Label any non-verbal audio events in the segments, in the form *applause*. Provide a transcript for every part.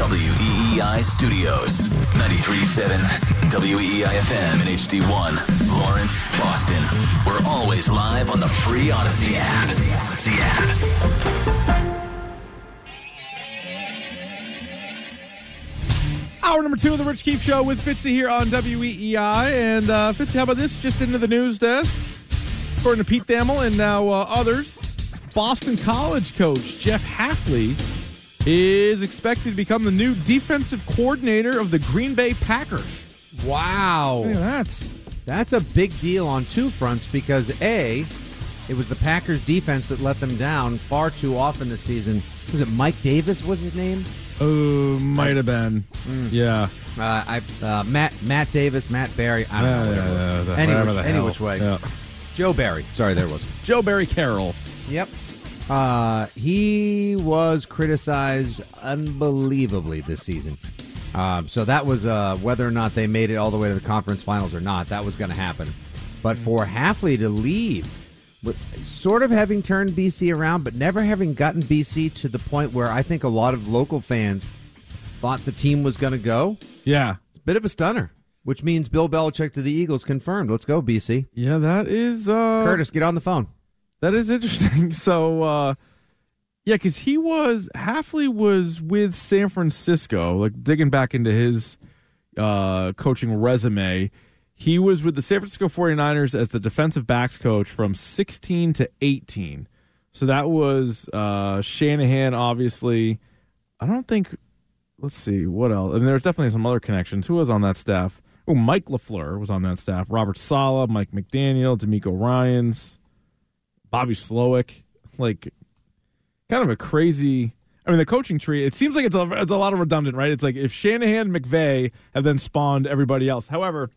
WEEI Studios. 93.7 WEEI FM and HD1. Lawrence, Boston. We're always live on the free Audacy app. Hour number two of the Rich Keefe Show with Fitzy here on WEEI. And uh, Fitzy, how about this? Just into the news desk. According to Pete Thamel and now uh, others, Boston College coach Jeff Hafley is expected to become the new defensive coordinator of the Green Bay Packers. Wow. Look at that. That's a big deal on two fronts because A, it was the Packers defense that let them down far too often this season. Was it Mike Davis was his name? Oh, might have been. Yeah. Uh, I uh, Matt Matt Davis, Matt Barry. I don't know. Yeah, whatever. yeah, yeah, the- any which, any which way. Yeah. Joe Barry. Sorry, there it was. Joe Barry Carroll. Yep. Uh, he was criticized unbelievably this season. Um, so that was uh, whether or not they made it all the way to the conference finals or not. That was going to happen. But for Hafley to leave, with sort of having turned BC around, but never having gotten BC to the point where I think a lot of local fans thought the team was going to go, Yeah. it's a bit of a stunner. Which means Bill Belichick to the Eagles confirmed. Let's go, BC. Yeah, that is. Uh, Curtis, get on the phone. That is interesting. *laughs* So, uh, yeah, because he was Hafley was with San Francisco, like digging back into his uh, coaching resume. He was with the San Francisco 49ers as the defensive backs coach from 16 to 18. So that was uh, Shanahan, obviously. I don't think. Let's see what else. I mean, there's definitely some other connections. Who was on that staff? Oh, Mike LaFleur was on that staff. Robert Saleh, Mike McDaniel, DeMeco Ryans. Bobby Slowik, like kind of a crazy. I mean, the coaching tree. It seems like it's a, it's a lot of redundant, right? It's like if Shanahan, McVay have then spawned everybody else. However,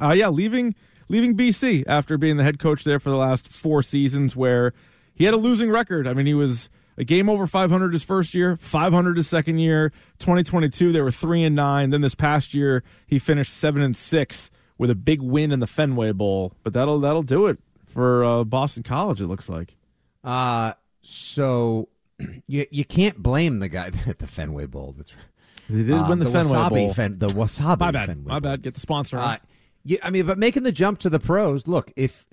uh, yeah, leaving leaving BC after being the head coach there for the last four seasons, where he had a losing record. I mean, he was a game over 500 his first year, 500 his second year. 2022, they were three and nine. Then this past year, he finished seven and six with a big win in the Fenway Bowl. But that'll that'll do it for uh, Boston College. It looks like. Uh so *clears throat* you you can't blame the guy *laughs* at the Fenway Bowl. That's right. They did win the, Fenway wasabi Bowl. Fen, the wasabi. my bad. Fenway My Bowl. bad. Get the sponsor. Uh, yeah, I mean, but making the jump to the pros. Look, if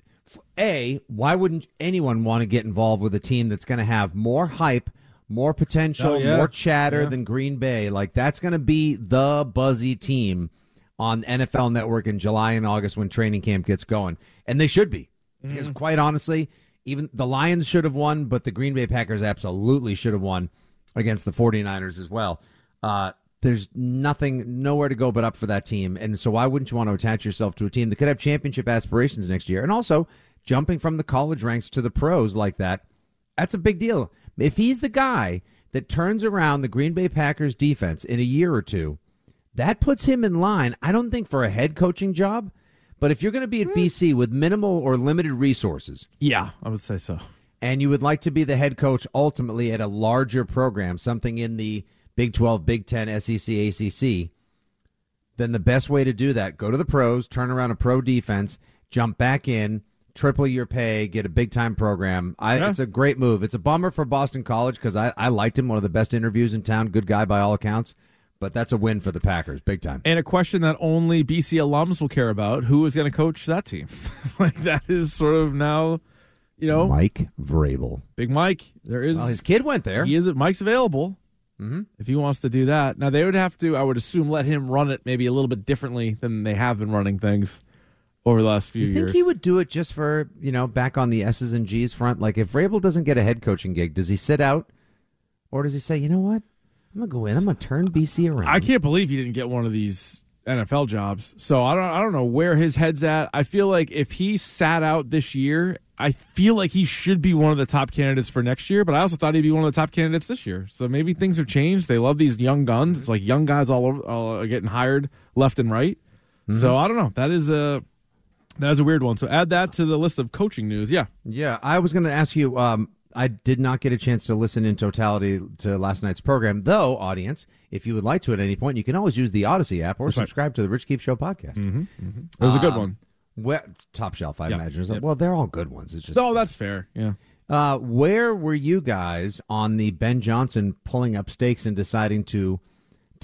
a why wouldn't anyone want to get involved with a team that's going to have more hype, more potential, Oh, yeah. more chatter Yeah. than Green Bay? Like that's going to be the buzzy team on NFL Network in July and August when training camp gets going, and they should be. Because quite honestly, even the Lions should have won, but the Green Bay Packers absolutely should have won against the 49ers as well. Uh, there's nothing, nowhere to go but up for that team. And so, why wouldn't you want to attach yourself to a team that could have championship aspirations next year? And also, jumping from the college ranks to the pros like that, that's a big deal. If he's the guy that turns around the Green Bay Packers defense in a year or two, that puts him in line, I don't think for a head coaching job, but if you're going to be at hmm. BC with minimal or limited resources, yeah, I would say so. and you would like to be the head coach ultimately at a larger program, something in the Big 12, Big 10, SEC, ACC, then the best way to do that, go to the pros, turn around a pro defense, jump back in, triple your pay, get a big time program. I, Yeah. It's a great move. It's a bummer for Boston College because I, I liked him, one of the best interviews in town, good guy by all accounts. But that's a win for the Packers, big time. And a question that only BC alums will care about: Who is going to coach that team? *laughs* like that is sort of now, you know, Mike Vrabel. Big Mike. There is Well, his kid went there. He is. Mike's available Mm-hmm. if he wants to do that. Now they would have to, I would assume, let him run it maybe a little bit differently than they have been running things over the last few You think years. he would do it just for you know back on the S's and G's front? Like if Vrabel doesn't get a head coaching gig, does he sit out, or does he say, you know what, I'm gonna go in, I'm gonna turn BC around? I can't believe he didn't get one of these NFL jobs. So I don't I don't know where his head's at. I feel like if he sat out this year, I feel like he should be one of the top candidates for next year, but I also thought he'd be one of the top candidates this year. So maybe things have changed. They love these young guns. It's like young guys all over all are getting hired left and right. So I don't know. That is a that is a weird one. So add that to the list of coaching news. Yeah. Yeah, I was going to ask you. Um, I did not get a chance to listen in totality to last night's program, though. Audience, if you would like to at any point, you can always use the Audacy app or right. subscribe to the Rich Keefe Show podcast. It was a good Um, one. Where, top shelf, I Yep, imagine. yep. Well, they're all good ones. It's just Oh, that's fair. Yeah. Uh, where were you guys on the Ben Johnson pulling up stakes and deciding to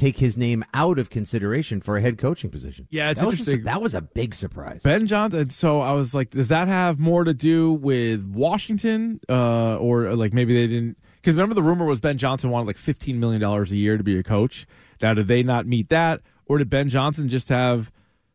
take his name out of consideration for a head coaching position. Yeah, it's that was just- interesting. that was a big surprise. Ben Johnson. So I was like, does that have more to do with Washington, uh, or like maybe they didn't? Because remember the rumor was Ben Johnson wanted like fifteen million dollars a year to be a coach. Now did they not meet that, or did Ben Johnson just have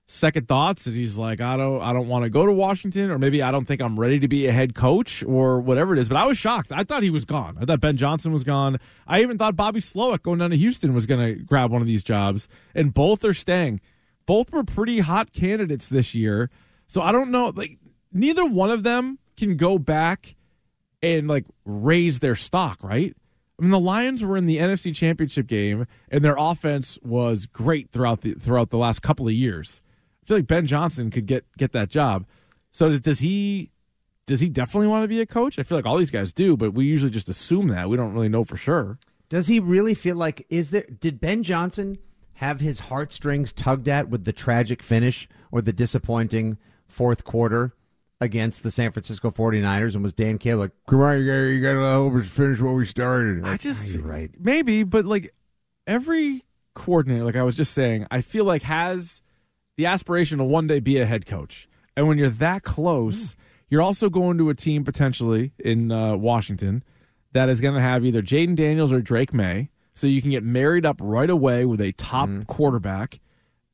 second thoughts and he's like, I don't, I don't want to go to Washington, or maybe I don't think I'm ready to be a head coach, or whatever it is. But I was shocked. I thought he was gone. I thought Ben Johnson was gone. I even thought Bobby Slowik going down to Houston was going to grab one of these jobs, and both are staying. Both were pretty hot candidates this year. So I don't know. Like neither one of them can go back and like raise their stock, right? I mean, the Lions were in the NFC Championship game, and their offense was great throughout the throughout the last couple of years. I feel like Ben Johnson could get get that job. So does, he? Does he definitely want to be a coach? I feel like all these guys do, but we usually just assume that we don't really know for sure. Does he really feel like is there did Ben Johnson have his heartstrings tugged at with the tragic finish or the disappointing fourth quarter against the San Francisco 49ers and was Dan Campbell like, come on, you gotta, you gotta help us finish what we started. I just "Ah, you're right. maybe, but like every coordinator, like I was just saying, I feel like has the aspiration to one day be a head coach. And when you're that close, you're also going to a team potentially in uh, Washington that is going to have either Jayden Daniels or Drake Maye, so you can get married up right away with a top quarterback.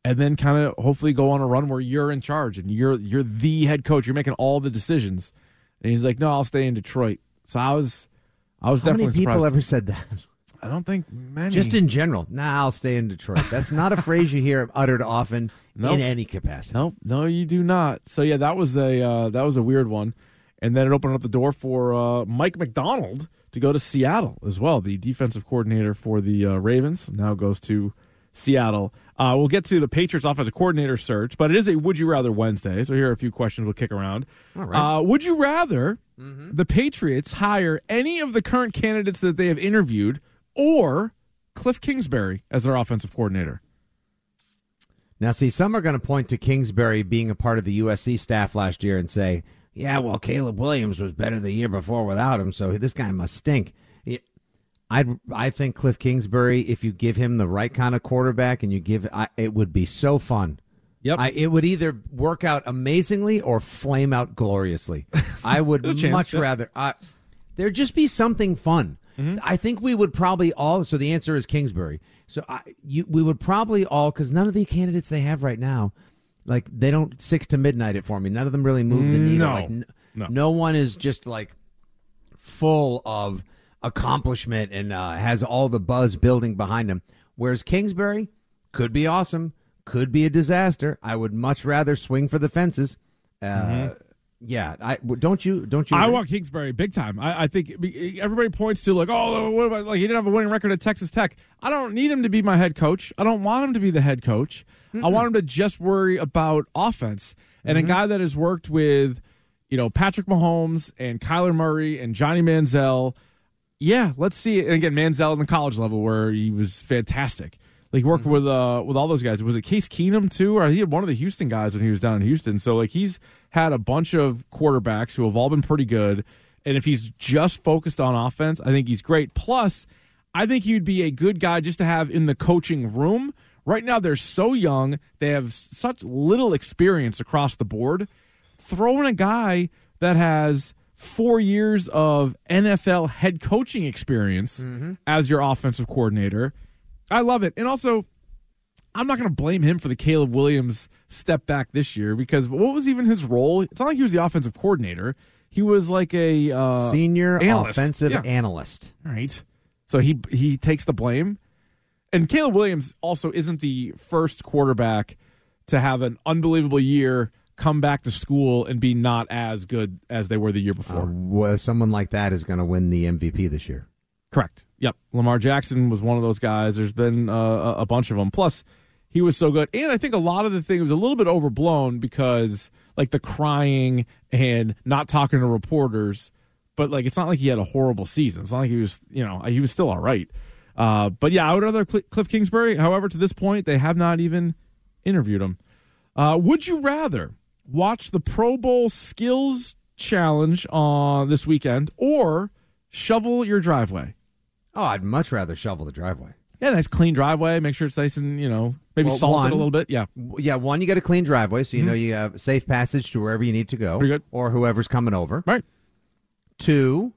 And then kind of hopefully go on a run where you're in charge and you're you're the head coach. You're making all the decisions. And he's like, "No, I'll stay in Detroit." So I was, I was How many definitely people surprised. ever said that? I don't think many. Just in general. Nah, I'll stay in Detroit. That's not a phrase you hear uttered often Nope. in any capacity. no, no, you do not. So yeah, that was a uh, that was a weird one, and then it opened up the door for uh, Mike Macdonald to go to Seattle as well. The defensive coordinator for the uh, Ravens now goes to Seattle. Uh, we'll get to the Patriots offensive coordinator search, but it is a Would You Rather Wednesday. So here are a few questions we'll kick around. All right. Uh, would you rather the Patriots hire any of the current candidates that they have interviewed, or Cliff Kingsbury as their offensive coordinator? Now, see, some are going to point to Kingsbury being a part of the USC staff last year and say, yeah, well, Caleb Williams was better the year before without him, so this guy must stink. I I think Cliff Kingsbury, if you give him the right kind of quarterback and you give, I, it would be so fun. Yep. I, it would either work out amazingly or flame out gloriously. *laughs* I would a chance, much rather. Uh, there'd just be something fun. Mm-hmm. I think we would probably all. So the answer is Kingsbury. So I, you, we would probably all because none of the candidates they have right now, like they don't six to midnight it for me. None of them really move the needle. No. Like, n- No. no one is just like full of accomplishment and uh, has all the buzz building behind him. Whereas Kingsbury could be awesome, could be a disaster. I would much rather swing for the fences. Uh, Yeah, I don't you don't you? Mm-hmm. I want Kingsbury big time. I, I think everybody points to like, oh, what about like he didn't have a winning record at Texas Tech. I don't need him to be my head coach. I don't want him to be the head coach. I want him to just worry about offense. And a guy that has worked with, you know, Patrick Mahomes and Kyler Murray and Johnny Manziel. Yeah, let's see. And again, Manziel in the college level where he was fantastic. Like he worked with uh with all those guys. Was it Case Keenum too, or he had one of the Houston guys when he was down in Houston? So like he's had a bunch of quarterbacks who have all been pretty good. And if he's just focused on offense, I think he's great. Plus, I think he'd be a good guy just to have in the coaching room. Right now, they're so young; they have such little experience across the board. Throw in a guy that has four years of NFL head coaching experience mm-hmm. as your offensive coordinator. I love it. And also, I'm not going to blame him for the Caleb Williams step back this year because what was even his role? It's not like he was the offensive coordinator. He was like a uh, senior analyst. offensive Yeah. analyst. All right. So he he takes the blame. And Caleb Williams also isn't the first quarterback to have an unbelievable year, come back to school and be not as good as they were the year before. Well, someone like that is going to win the MVP this year. Correct. Yep. Lamar Jackson was one of those guys. There's been uh, a bunch of them. Plus, he was so good. And I think a lot of the thing was a little bit overblown because, like, the crying and not talking to reporters. But, like, it's not like he had a horrible season. It's not like he was, you know, he was still all right. Uh, but, yeah, I would rather Cl- Cliff Kingsbury. However, to this point, they have not even interviewed him. Uh, would you rather watch the Pro Bowl Skills Challenge on this weekend or shovel your driveway? Oh, I'd much rather shovel the driveway. Yeah, nice clean driveway. Make sure it's nice and you know maybe Well, salted one- a little bit. Yeah, Yeah, one, you got a clean driveway, so you know you have safe passage to wherever you need to go, Mm-hmm. Pretty good. or whoever's coming over. right. Two,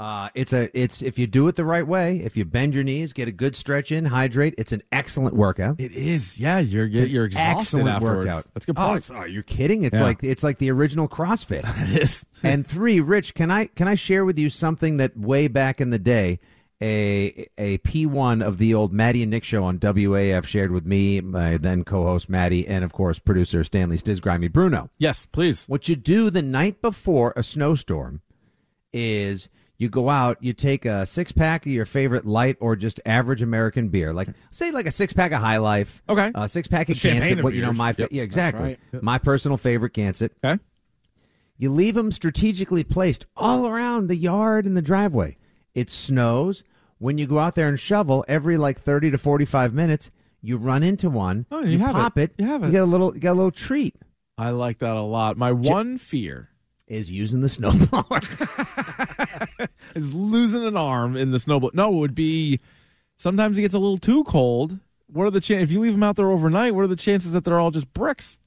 uh, it's a it's if you do it the right way, if you bend your knees, get a good stretch in, hydrate, it's an excellent workout. It is. Yeah, you're It's you're exhausted excellent afterwards. workout. That's a good point. oh, you're kidding? It's Yeah. like it's like the original CrossFit. *laughs* it is. and three, Rich, can I can I share with you something that way back in the day, a a P one of the old Maddie and Nick show on WAF shared with me, my then co-host Maddie, and of course producer Stanley Stizgrimy Bruno. Yes, please. What you do the night before a snowstorm is you go out, you take a six pack of your favorite light or just average American beer, like say like a six pack of High Life, Okay. a six pack of The Gansett, what you know my fa- Yep. yeah exactly right. my personal favorite Gansett. Okay. You leave them strategically placed all around the yard and the driveway. It snows. When you go out there and shovel every like 30 to 45 minutes, you run into one. Oh, you have pop it. it. You have it. You get a little you get a little treat I like that a lot. My one fear is using the snowblower. *laughs* *laughs* is losing an arm in the snowball. No, it would be sometimes it gets a little too cold. What are the chances if you leave them out there overnight? What are the chances that they're all just bricks?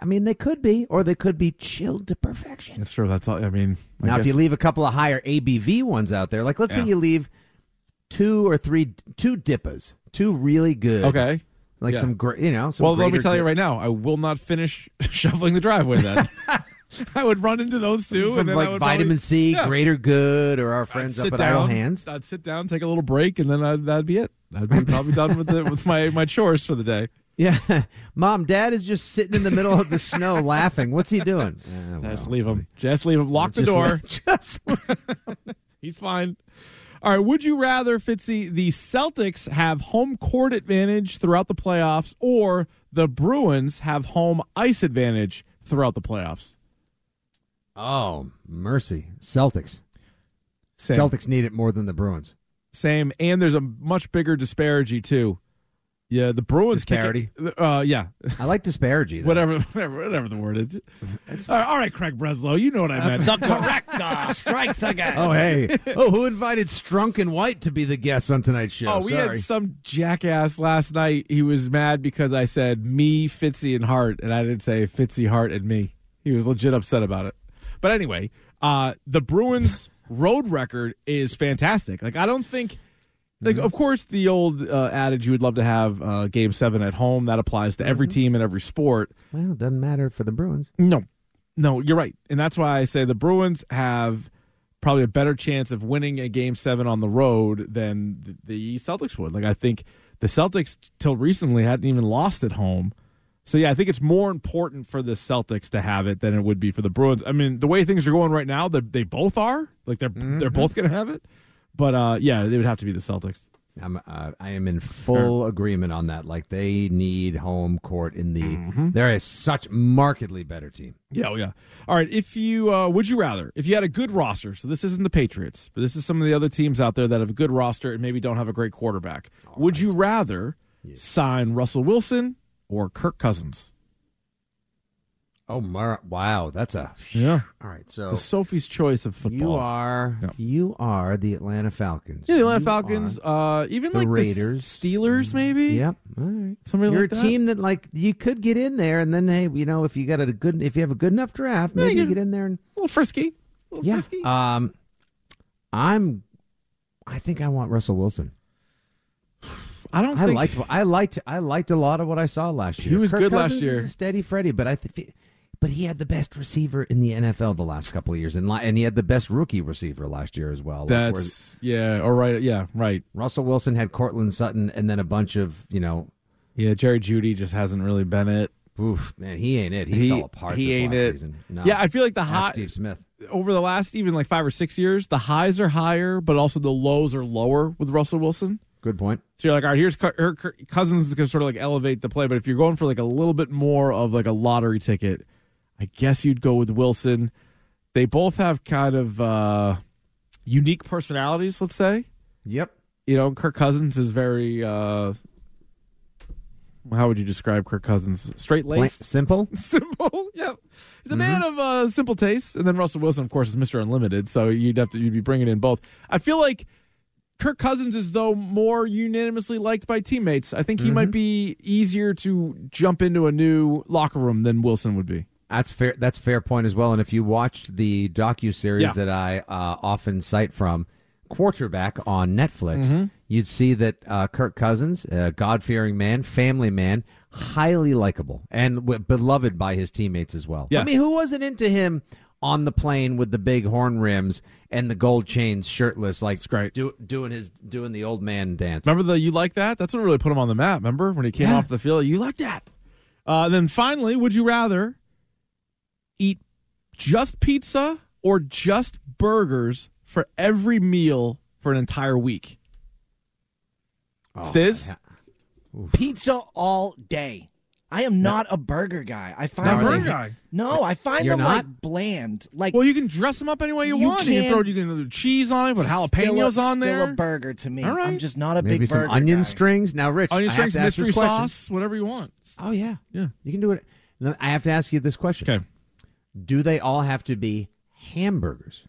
I mean, they could be, or they could be chilled to perfection. That's true. That's all. I mean, I now, if you leave a couple of higher ABV ones out there, like let's Yeah. say you leave two or three, two dippas, two really good, okay. like Yeah. some great, you know. Some Well, let me tell you right now, I will not finish *laughs* shoveling the driveway. Then *laughs* I would run into those two, from and like vitamin probably- C, Yeah. Greater Good, or our friends up at down, Idle Hands. I'd sit down, take a little break, and then I'd, that'd be it. I'd be probably done with the, *laughs* with my, my chores for the day. Yeah, mom, dad is just sitting in the middle of the snow laughing. What's he doing? Just well, leave him. Just leave him. Lock the door. just He's fine. All right. Would you rather, Fitzy, the Celtics have home court advantage throughout the playoffs, or the Bruins have home ice advantage throughout the playoffs? oh mercy, Celtics. Same. Celtics need it more than the Bruins. Same. And there's a much bigger disparity too. Yeah, the Bruins it- Disparity? Uh, yeah, I like disparity. Whatever, *laughs* whatever, whatever the word is. All right, all right, Craig Breslow, you know what I meant. *laughs* The correct uh, strikes again. *laughs* Oh hey, oh who invited Strunk and White to be the guests on tonight's show? Oh, we Sorry. had some jackass last night. He was mad because I said me, Fitzy, and Hart, and I didn't say Fitzy, Hart, and me. He was legit upset about it. But anyway, uh, the Bruins' road record is fantastic. Like I don't think, like of course the old uh, adage you would love to have uh, Game Seven at home. That applies to every team and every sport. well, it doesn't matter for the Bruins. No, no, you're right, and that's why I say the Bruins have probably a better chance of winning a game seven on the road than th- the Celtics would. Like I think the Celtics till recently hadn't even lost at home. So yeah, I think it's more important for the Celtics to have it than it would be for the Bruins. I mean, the way things are going right now, they, they both are. Like they're they're both going to have it. But uh, yeah, they would have to be the Celtics. I'm, uh, I am in full agreement on that. Like they need home court in the. Mm-hmm. They're a such markedly better team. Yeah, oh yeah. All right. If you uh, would you rather if you had a good roster, so this isn't the Patriots, but this is some of the other teams out there that have a good roster and maybe don't have a great quarterback. would you rather sign Russell Wilson or Kirk Cousins? Oh, Mar- wow, that's a. Yeah, All right, so the Sophie's choice of football. you are Yeah. you are the Atlanta Falcons. yeah, the Atlanta You Falcons, uh, even the like Raiders. the Steelers, maybe. Yep. All right. Somebody You're like a that? team that like you could get in there, and then hey, you know, if you got a good, if you have a good enough draft, maybe Yeah, you you- get in there and a little frisky. A little yeah. frisky. Um, I'm. I think I want Russell Wilson. *sighs* I don't. I think, liked. I liked. I liked a lot of what I saw last year. He was Kirk good last Cousins is year. a steady Freddie, but I think. But he had the best receiver in the NFL the last couple of years, and li- and he had the best rookie receiver last year as well. Like, whereas That's yeah. All right. Yeah. Right. Russell Wilson had Courtland Sutton, and then a bunch of you know, Yeah. Jerry Jeudy just hasn't really been it. oof, man, he ain't it. He, He- fell apart. he this ain't last it. Season. No. Yeah, I feel like the high Steve Smith. over the last even like five or six years, the highs are higher, but also the lows are lower with Russell Wilson. Good point. So you're like, all right, here's her, Cousins is going to sort of like elevate the play, but if you're going for like a little bit more of like a lottery ticket, I guess you'd go with Wilson. They both have kind of uh, unique personalities. Let's say, Yep. you know, Kirk Cousins is very. Uh, how would you describe Kirk Cousins? Straight laced, simple. *laughs* simple. Yep, he's a man of uh, simple tastes. And then Russell Wilson, of course, is Mister Unlimited. So you'd have to you'd be bringing in both. I feel like Kirk Cousins is though more unanimously liked by teammates. I think he Mm-hmm. might be easier to jump into a new locker room than Wilson would be. That's fair. That's a fair point as well. And if you watched the docu series Yeah. that I uh, often cite from Quarterback on Netflix, Mm-hmm. you'd see that uh, Kirk Cousins, a God-fearing man, family man, highly likable and w- beloved by his teammates as well. Yeah. I mean, who wasn't into him on the plane with the big horn rims and the gold chains, shirtless, like do, doing his doing the old man dance? Remember the you like that? That's what really put him on the map. Remember when he came Yeah. off the field? You like that. Uh, then finally, would you rather eat just pizza or just burgers for every meal for an entire week? Oh, Stiz? Pizza all day. I am not a burger guy. I find Not a them- burger guy? No, I find You're them not? like bland. Like Well, you can dress them up any way you, You want. You can can't- throw you can do cheese on it, put still a- jalapenos on there. Still a burger to me. All right. I'm just not a Maybe big some burger onion guy. strings. Now, Rich, Onion I have strings, to ask this mystery question. sauce, whatever you want. Oh yeah, Yeah. You can do it. Now, I have to ask you this question: Okay. Do they all have to be hamburgers?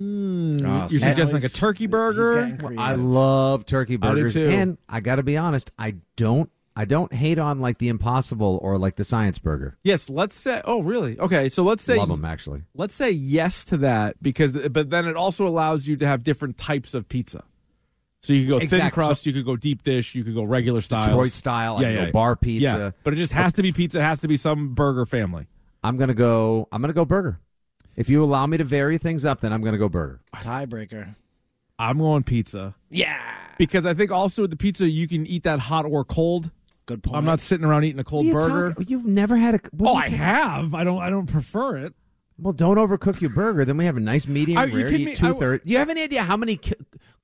Mm. Oh, You're suggesting like a turkey burger? getting. I love turkey I do burgers, too. and I got to be honest, I don't. I don't hate on like the Impossible or like the Science Burger. Yes, let's say. Oh, really? Okay, so let's say Love them actually. let's say yes to that because but then it also allows you to have different types of pizza. So you could go thin crust, you could go deep dish, you could go regular style. Detroit style, I can go bar pizza. Yeah, but it just has to be pizza. It has to be some burger family. I'm gonna go. I'm gonna go burger. If you allow me to vary things up, then I'm gonna go burger. Tiebreaker. I'm going pizza Yeah. because I think also with the pizza you can eat that hot or cold. Good point. I'm not sitting around eating a cold What are you burger. talking- You've never had a. well, Oh, you I can't- have. I don't. I don't prefer it. Well, don't overcook your burger. Then we have a nice medium Are rare. kidding You eat two thirds. Do you have any idea how many ki-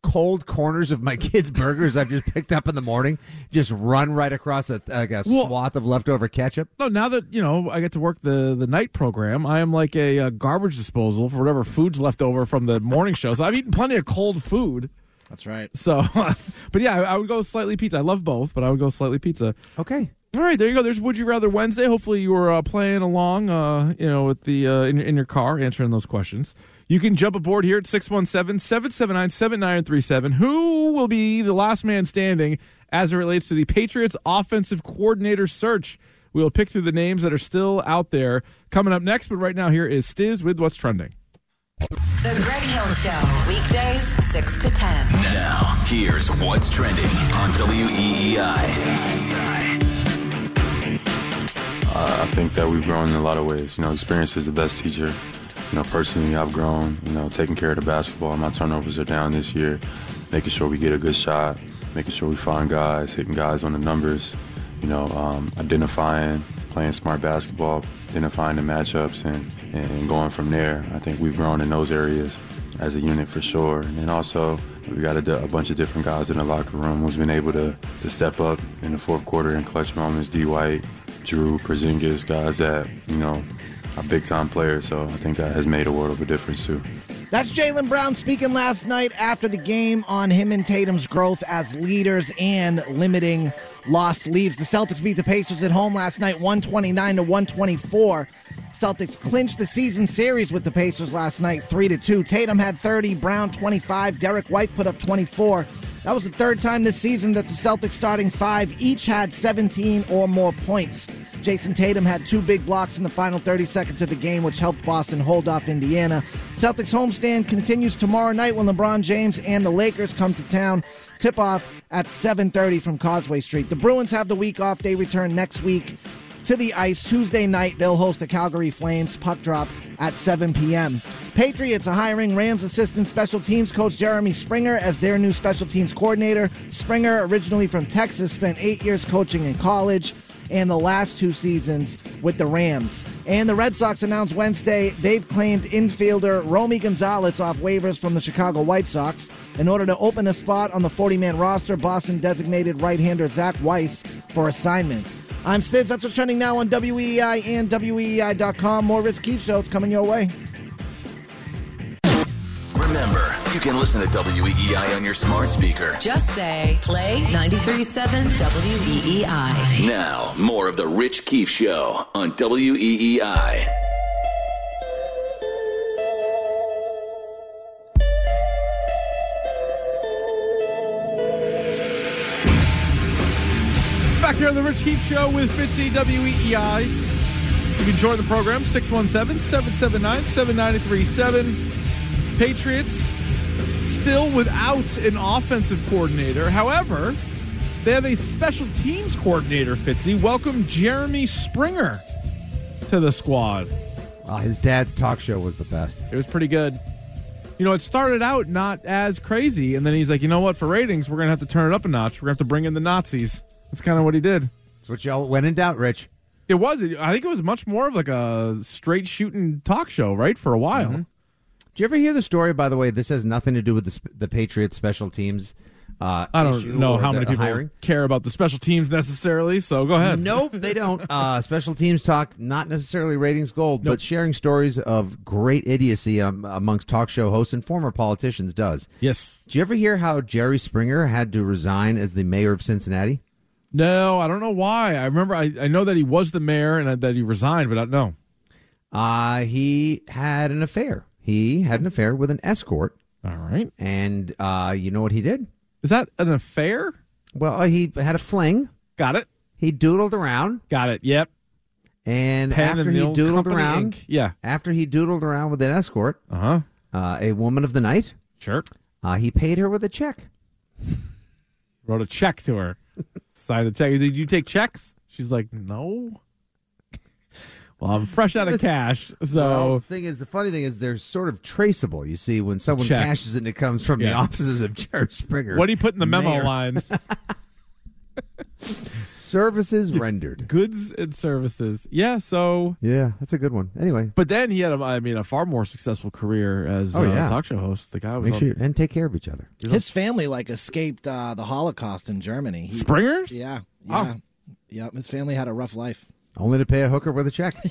cold corners of my *laughs* kids' burgers I've just picked up in the morning? Just run right across a, like a Well- swath of leftover ketchup. No, now that you know I get to work the the night program, I am like a, uh garbage disposal for whatever food's left over from the morning show. So I've eaten plenty of cold food. That's right. So, *laughs* but yeah, I, I would go slightly pizza. I love both, but I would go slightly pizza. Okay. All right, there you go. There's Would You Rather Wednesday. Hopefully, you were uh, playing along, uh, you know, with the uh, in, in your car, answering those questions. You can jump aboard here at 617-779-7937. Who will be the last man standing as it relates to the Patriots offensive coordinator search? We'll pick through the names that are still out there. Coming up next, but right now here is Stiz with What's Trending. The Greg Hill Show, weekdays 6 to 10. Now, here's what's trending on E WEEI. I think that we've grown in a lot of ways. You know, experience is the best teacher. You know, personally, I've grown. You know, taking care of the basketball. My turnovers are down this year. Making sure we get a good shot. Making sure we find guys, hitting guys on the numbers. You know, um, identifying, playing smart basketball, identifying the matchups, and, and going from there. I think we've grown in those areas as a unit for sure. And also, we got a bunch of different guys in the locker room who's been able to, to step up in the fourth quarter in clutch moments. D. White, Drew, Porzingis, guys that, you know, are big time players. So I think that has made a world of a difference too. That's Jaylen Brown speaking last night after the game on him and Tatum's growth as leaders and limiting lost leads. The Celtics beat the Pacers at home last night, 129 to 124. Celtics clinched the season series with the Pacers last night, 3 to 2. Tatum had 30, Brown 25, Derrick White put up 24. That was the third time this season that the Celtics starting five each had 17 or more points. Jayson Tatum had two big blocks in the final 30 seconds of the game, which helped Boston hold off Indiana. Celtics homestand continues tomorrow night when LeBron James and the Lakers come to town. Tip off at 7:30 from Causeway Street. The Bruins have the week off. They return next week to the ice Tuesday night. They'll host the Calgary Flames puck drop at 7 p.m. Patriots are hiring Rams assistant special teams coach Jeremy Springer as their new special teams coordinator. Springer, originally from Texas, spent eight years coaching in college and the last two seasons with the Rams. And the Red Sox announced Wednesday they've claimed infielder Romy Gonzalez off waivers from the Chicago White Sox. In order to open a spot on the 40 man roster, Boston designated right hander Zach Weiss for assignment. I'm Stiz. That's what's trending now on WEI and WEI.com. More Rich Keefe shows coming your way. You can listen to WEEI on your smart speaker. Just say, play 93.7 WEEI. Now, more of The Rich Keefe Show on WEEI. back here on the Rich Keefe Show with Fitzy WEEI. You can join the program 617 779 7937. Patriots still without an offensive coordinator. However, they have a special teams coordinator, Fitzy. Welcome Jeremy Springer to the squad. Uh, his dad's talk show was the best. It was pretty good. You know, it started out not as crazy, and then he's like, you know what, for ratings, we're going to have to turn it up a notch. We're going to have to bring in the Nazis. That's kind of what he did. That's what y'all went in doubt, Rich. It was. I think it was much more of like a straight shooting talk show, right? For a while. Did you ever hear the story? By the way, this has nothing to do with the the Patriots special teams. Uh, I don't issue know how many people hiring. care about the special teams necessarily. So go ahead. Nope, they don't. *laughs* Uh, special teams talk, not necessarily ratings gold, Nope. but sharing stories of great idiocy um, amongst talk show hosts and former politicians does. Yes. Did you ever hear how Jerry Springer had to resign as the mayor of Cincinnati? No, I don't know why. I remember. I, I know that he was the mayor and that he resigned, but I don't know. Uh, he had an affair. He had an affair with an escort, All right. and uh, you know what he did? Is that an affair? Well, he had a fling. Got it. He doodled around, Got it. Yep. and Pen after and he doodled Company, around, Inc. Yeah. after he doodled around with an escort, Uh huh. uh, a woman of the night, Sure. uh, he paid her with a check. Wrote a check to her. *laughs* Signed a check. Did you take checks? She's like, no. Well, I'm fresh out of cash, so Well, thing is, the funny thing is, they're sort of traceable. You see, when someone Check. cashes it, and it comes from the offices of Jerry Springer. what do you put in the memo Mayor. line? *laughs* Services rendered. Goods and services. Yeah. So, Yeah, that's a good one. Anyway, but then he had, a, I mean, a far more successful career as Oh, a yeah. talk show host. The guy was make on- sure and take care of each other. His family like escaped uh, the Holocaust in Germany. He- Springers. yeah, Oh. yeah, yep. His family had a rough life. Only to pay a hooker with a check. *laughs* *laughs*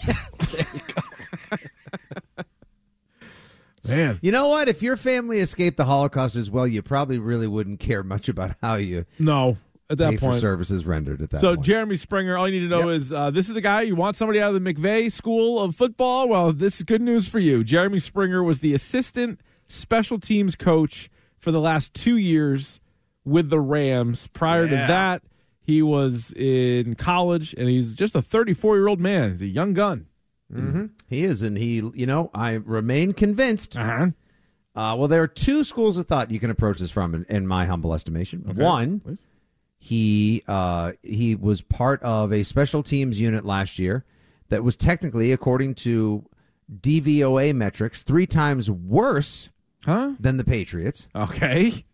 Man, you know what? If your family escaped the Holocaust as well, you probably really wouldn't care much about how you no. At that pay for point, services rendered. At that So point. Jeremy Springer, all you need to know Yep. is uh, this is a guy you want somebody out of the McVay School of Football. Well, this is good news for you. Jeremy Springer was the assistant special teams coach for the last two years with the Rams. Prior to that, he was in college, and he's just a 34 year old man. He's a young gun. he is, and he, you know, I remain convinced. Uh-huh. Uh, well, there are two schools of thought you can approach this from, in, in my humble estimation. One, Please. he uh, he was part of a special teams unit last year that was technically, according to DVOA metrics, three times worse Huh? than the Patriots. Okay.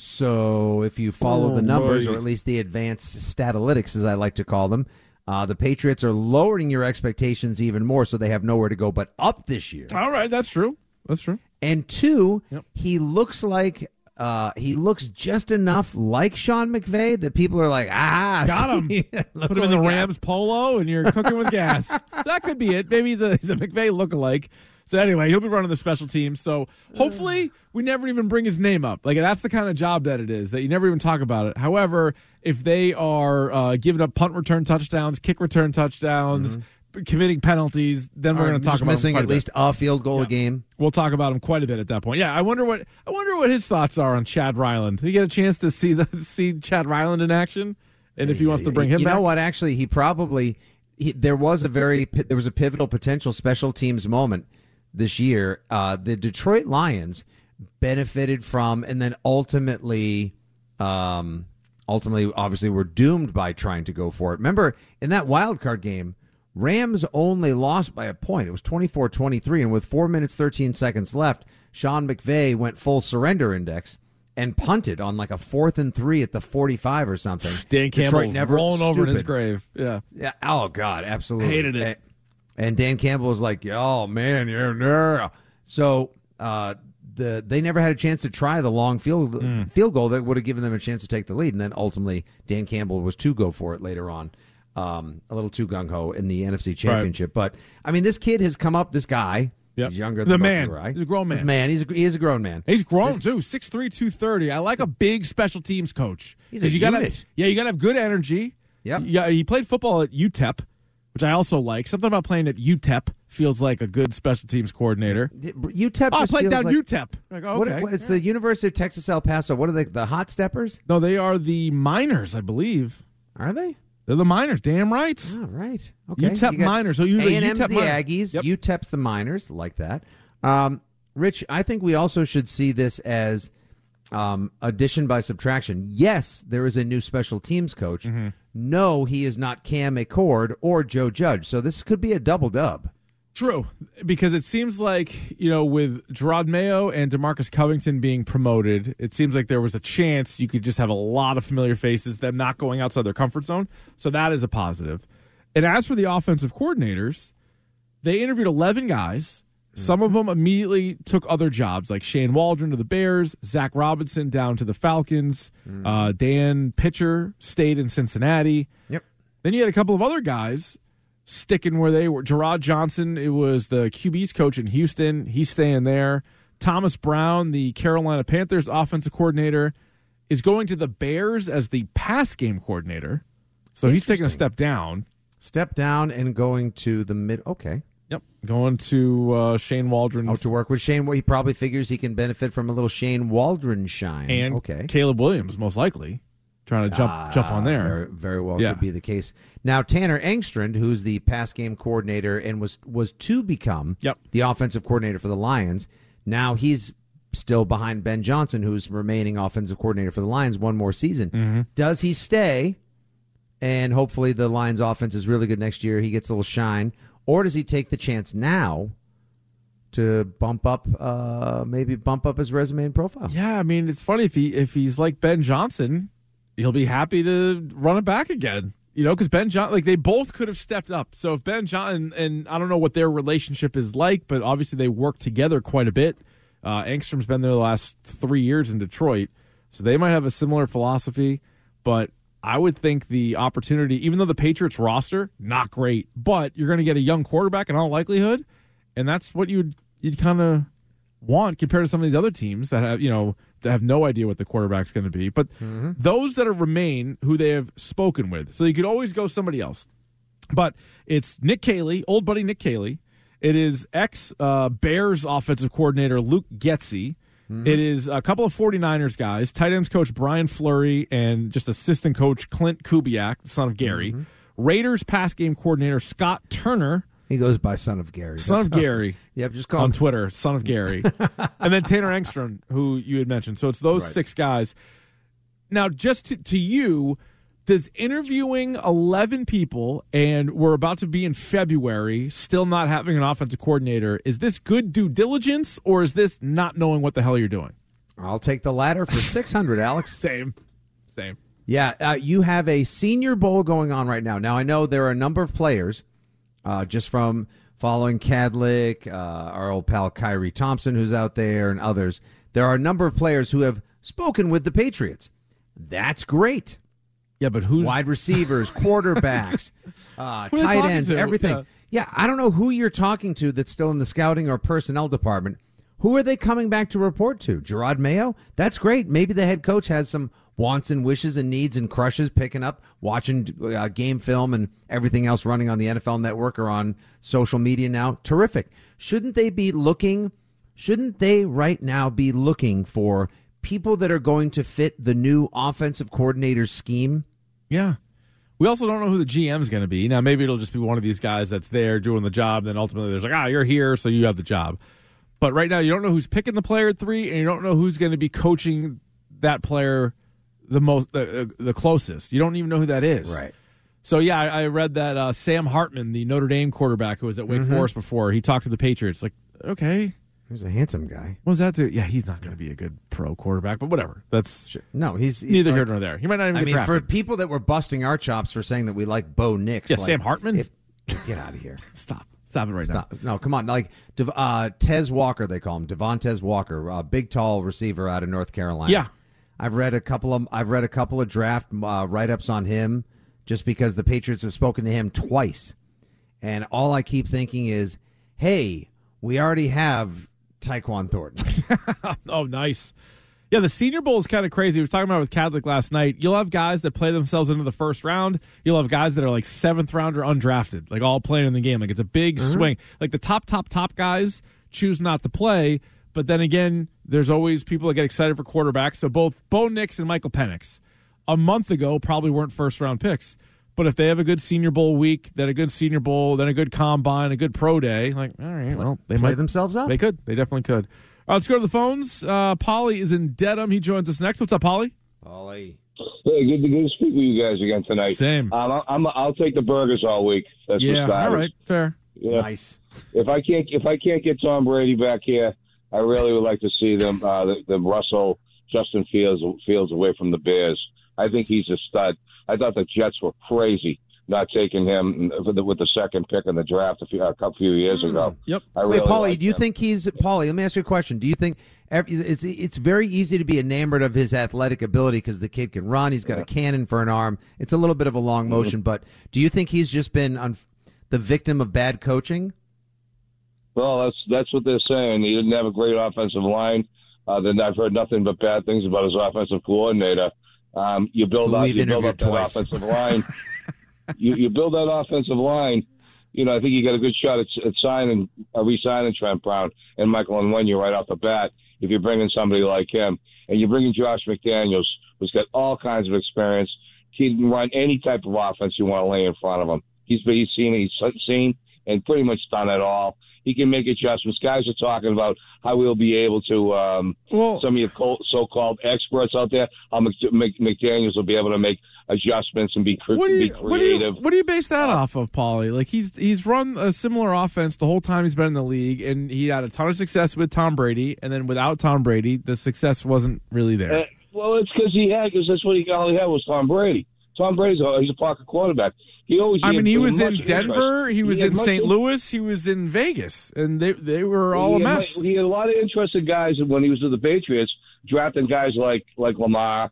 So if you follow Oh, the numbers, boy. or at least the advanced statalytics, as I like to call them, uh, the Patriots are lowering your expectations even more, so they have nowhere to go but up this year. All right. That's true. That's true. And two, Yep. he looks like uh, he looks just enough like Sean McVay that people are like, ah, *laughs* Got him. *laughs* see? Put him in the got. Rams polo, and you're cooking with gas. *laughs* that could be it. Maybe he's a, he's a McVay lookalike. So anyway, he'll be running the special teams. So hopefully, we never even bring his name up. Like that's the kind of job that it is that you never even talk about it. However, if they are uh, giving up punt return touchdowns, kick return touchdowns, committing penalties, then we're going to talk about him missing at least a field goal a game. We'll talk about him quite a bit at that point. Yeah, I wonder what I wonder what his thoughts are on Chad Ryland. Did he get a chance to see the *laughs* see Chad Ryland in action? And if he wants to bring him you back, know what? Actually, he probably he, there was a very there was a pivotal potential special teams moment this year. Uh, the Detroit Lions benefited from, and then ultimately, um, ultimately, obviously, were doomed by trying to go for it. Remember in that wild card game. Rams only lost by a point. It was 24-23 and with 4 minutes 13 seconds left, Sean McVay went full surrender index and punted on like a 4th and 3 at the 45 or something. Dan Campbell Detroit never rolling over in his grave. Yeah. Yeah. Oh God, absolutely Hated it. And, Dan Campbell was like, "Oh man, yeah, yeah." So uh, the they never had a chance to try the long field Hmm. field goal that would have given them a chance to take the lead, and then ultimately Dan Campbell was to go for it later on. Um, a little too gung ho in the NFC Championship, but I mean, this kid has come up. This guy, Yep. he's younger The than both man. right? He's a grown man. This man, he's a, he is a grown man. He's grown too, 6'3", 230. I like a big special teams coach. He's a you gotta. Yeah, you got to have good energy. Yep. Yeah, he played football at UTEP, which I also like. Something about playing at UTEP feels like a good special teams coordinator. UTEP. Oh, I played down like, UTEP. Like, okay. what- it's the University of Texas El Paso. What are they? The Hot Steppers? no, they are the miners, I believe. Are they? They're the Miners. Damn right. All right. Okay. UTEP You Miners. So usually A&M's UTEP the. Aggies. Yep. UTEP's the Miners. Like that. Um, Rich, I think we also should see this as um, addition by subtraction. Yes, there is a new special teams coach. Mm-hmm. No, he is not Cam Achord or Joe Judge. So this could be a double dub. True, because it seems like you know with Jerod Mayo and DeMarcus Covington being promoted, it seems like there was a chance you could just have a lot of familiar faces, them not going outside their comfort zone. So that is a positive. And as for the offensive coordinators, they interviewed eleven guys. Some of them immediately took other jobs, like Shane Waldron to the Bears, Zach Robinson down to the Falcons, uh, Dan Pitcher stayed in Cincinnati. Yep. Then you had a couple of other guys sticking where they were. Jerrod Johnson, it was the QB's coach in Houston. He's staying there. Thomas Brown, the Carolina Panthers offensive coordinator, is going to the Bears as the pass game coordinator. So he's taking a step down. Step down and going to the mid. Okay. Yep. Going to uh, Shane Waldron Oh, to work with Shane. He probably figures he can benefit from a little Shane Waldron shine. and okay. Caleb Williams, most likely, trying to jump jump on there. Very, very well Yeah. could be the case. Now Tanner Engstrand, who's the pass game coordinator and was was to become Yep. the offensive coordinator for the Lions. Now he's still behind Ben Johnson, who's remaining offensive coordinator for the Lions one more season. Mm-hmm. Does he stay? And hopefully the Lions offense is really good next year. He gets a little shine, or does he take the chance now to bump up, uh, maybe bump up his resume and profile? Yeah, I mean, it's funny if he if he's like Ben Johnson, he'll be happy to run it back again. You know, because Ben John, like they both could have stepped up. So if Ben John and I don't know what their relationship is like, but obviously they work together quite a bit. Uh, Engstrand's been there the last three years in Detroit, so they might have a similar philosophy. But I would think the opportunity, even though the Patriots roster not great, but you're going to get a young quarterback in all likelihood, and that's what you'd you'd kind of want compared to some of these other teams that have you know have no idea what the quarterback's going to be. But those that are remain who they have spoken with, so you could always go somebody else. But it's Nick Caley, old buddy Nick Caley. It is ex uh, Bears offensive coordinator Luke Getsy. Mm-hmm. It is a couple of 49ers guys, tight ends coach Brian Fleury, and just assistant coach Klint Kubiak, the son of Gary. Mm-hmm. Raiders pass game coordinator Scott Turner, He goes by son of Gary. son of That's- Gary *laughs* Yep, just call on him Twitter, son of Gary, *laughs* and then Tanner Engstrand, who you had mentioned. So it's those Right. six guys. Now, just to, to you, does interviewing eleven people and we're about to be in February, still not having an offensive coordinator, is this good due diligence or is this not knowing what the hell you're doing? I'll take the latter for *laughs* 600, Alex. Same, same. Yeah, uh, you have a senior bowl going on right now. Now, I know there are a number of players uh, just from following Kadlick, uh, our old pal Kyrie Thompson, who's out there, and others. There are a number of players who have spoken with the Patriots. That's great. Yeah, but who's Wide receivers, quarterbacks, *laughs* uh, Who are they tight ends, to? everything. Yeah. yeah, I don't know who you're talking to that's still in the scouting or personnel department. Who are they coming back to report to? Jerod Mayo? That's great. Maybe the head coach has some wants and wishes and needs and crushes picking up, watching uh, game film and everything else running on the NFL network or on social media now. Terrific. Shouldn't they be looking? Shouldn't they right now be looking for people that are going to fit the new offensive coordinator's scheme? Yeah. We also don't know who the GM is going to be. Now, maybe it'll just be one of these guys that's there doing the job. Then ultimately, there's like, ah, you're here, so you have the job. But right now, you don't know who's picking the player at three, and you don't know who's going to be coaching that player the most, the, uh, the closest. You don't even know who that is. Right. So yeah, I, I read that uh, Sam Hartman, the Notre Dame quarterback who was at Wake Forest before, he talked to the Patriots. Like, okay, He's a handsome guy. Was that? Yeah, he's not going to be a good pro quarterback, but whatever. That's No, he's neither like- here nor there. He might not even I mean, drafted. for people that were busting our chops for saying that we like Bo Nix, Yeah, like, Sam Hartman? if- get out of here. *laughs* Stop. Stop it right now. No, come on. Like uh, Tez Walker, they call him Devontez Walker, a big tall receiver out of North Carolina. Yeah. I've read a couple of I've read a couple of draft uh, write ups on him, just because the Patriots have spoken to him twice, and all I keep thinking is, hey, we already have Tyquan Thornton. *laughs* Oh, nice. Yeah, the Senior Bowl is kind of crazy. We were talking about it with Kadlick last night. You'll have guys that play themselves into the first round. You'll have guys that are like seventh round or undrafted, like all playing in the game. Like it's a big mm-hmm. swing. Like the top, top, top guys choose not to play. But then again, there's always people that get excited for quarterbacks. So both Bo Nix and Michael Penix a month ago probably weren't first round picks. But if they have a good Senior Bowl week, then a good Senior Bowl, then a good combine, a good pro day, like all right, well they Play might themselves up. They could. They definitely could. All right, let's go to the phones. Uh, Polly is in Dedham. He joins us next. What's up, Polly? Polly. Hey, good to, good to speak with you guys again tonight. Same. Um, I- I'm, I'll take the burgers all week. That's yeah. for All starters. right. Fair. Yeah. Nice. If I can't if I can't get Tom Brady back here, I really would like to see them uh, the, the Russell Justin Fields Fields away from the Bears. I think he's a stud. I thought the Jets were crazy not taking him with the, second pick in the draft a, few, a couple few years ago. Yep. I really Wait, Paulie, do you him. think he's Paulie? Let me ask you a question. Do you think every, it's it's very easy to be enamored of his athletic ability because the kid can run. He's got a cannon for an arm. It's a little bit of a Mm-hmm. long motion, but do you think he's just been un, the victim of bad coaching? Well, that's that's what they're saying. He didn't have a great offensive line. Uh, then I've heard nothing but bad things about his offensive coordinator. Um, you build up, you build up that twice. offensive line. *laughs* you, you build that offensive line. You know, I think you got a good shot at, at signing, uh, re-signing Trent Brown and Michael and Onwenu right off the bat. If you're bringing somebody like him, and you're bringing Josh McDaniels, who's got all kinds of experience, he can run any type of offense you want to lay in front of him. He's he's seen he's seen and pretty much done it all. He can make adjustments. Guys are talking about how we'll be able to. Um, Well, some of your so-called experts out there, how Mc- Mc- McDaniels will be able to make adjustments and be, cre- what do you be what do you creative. what do you base that off of, Paulie? Like he's he's run a similar offense the whole time he's been in the league, and he had a ton of success with Tom Brady, and then without Tom Brady, the success wasn't really there. Uh, well, it's because he had because that's what he all he had was Tom Brady. Tom Brady's a, he's a pocket quarterback. He always. I mean, he was in Denver, interest. he was had in St. Louis, he was in Vegas, and they they were all a he had mess. mu- He had a lot of interested guys when he was with the Patriots, drafting guys like like Lamar.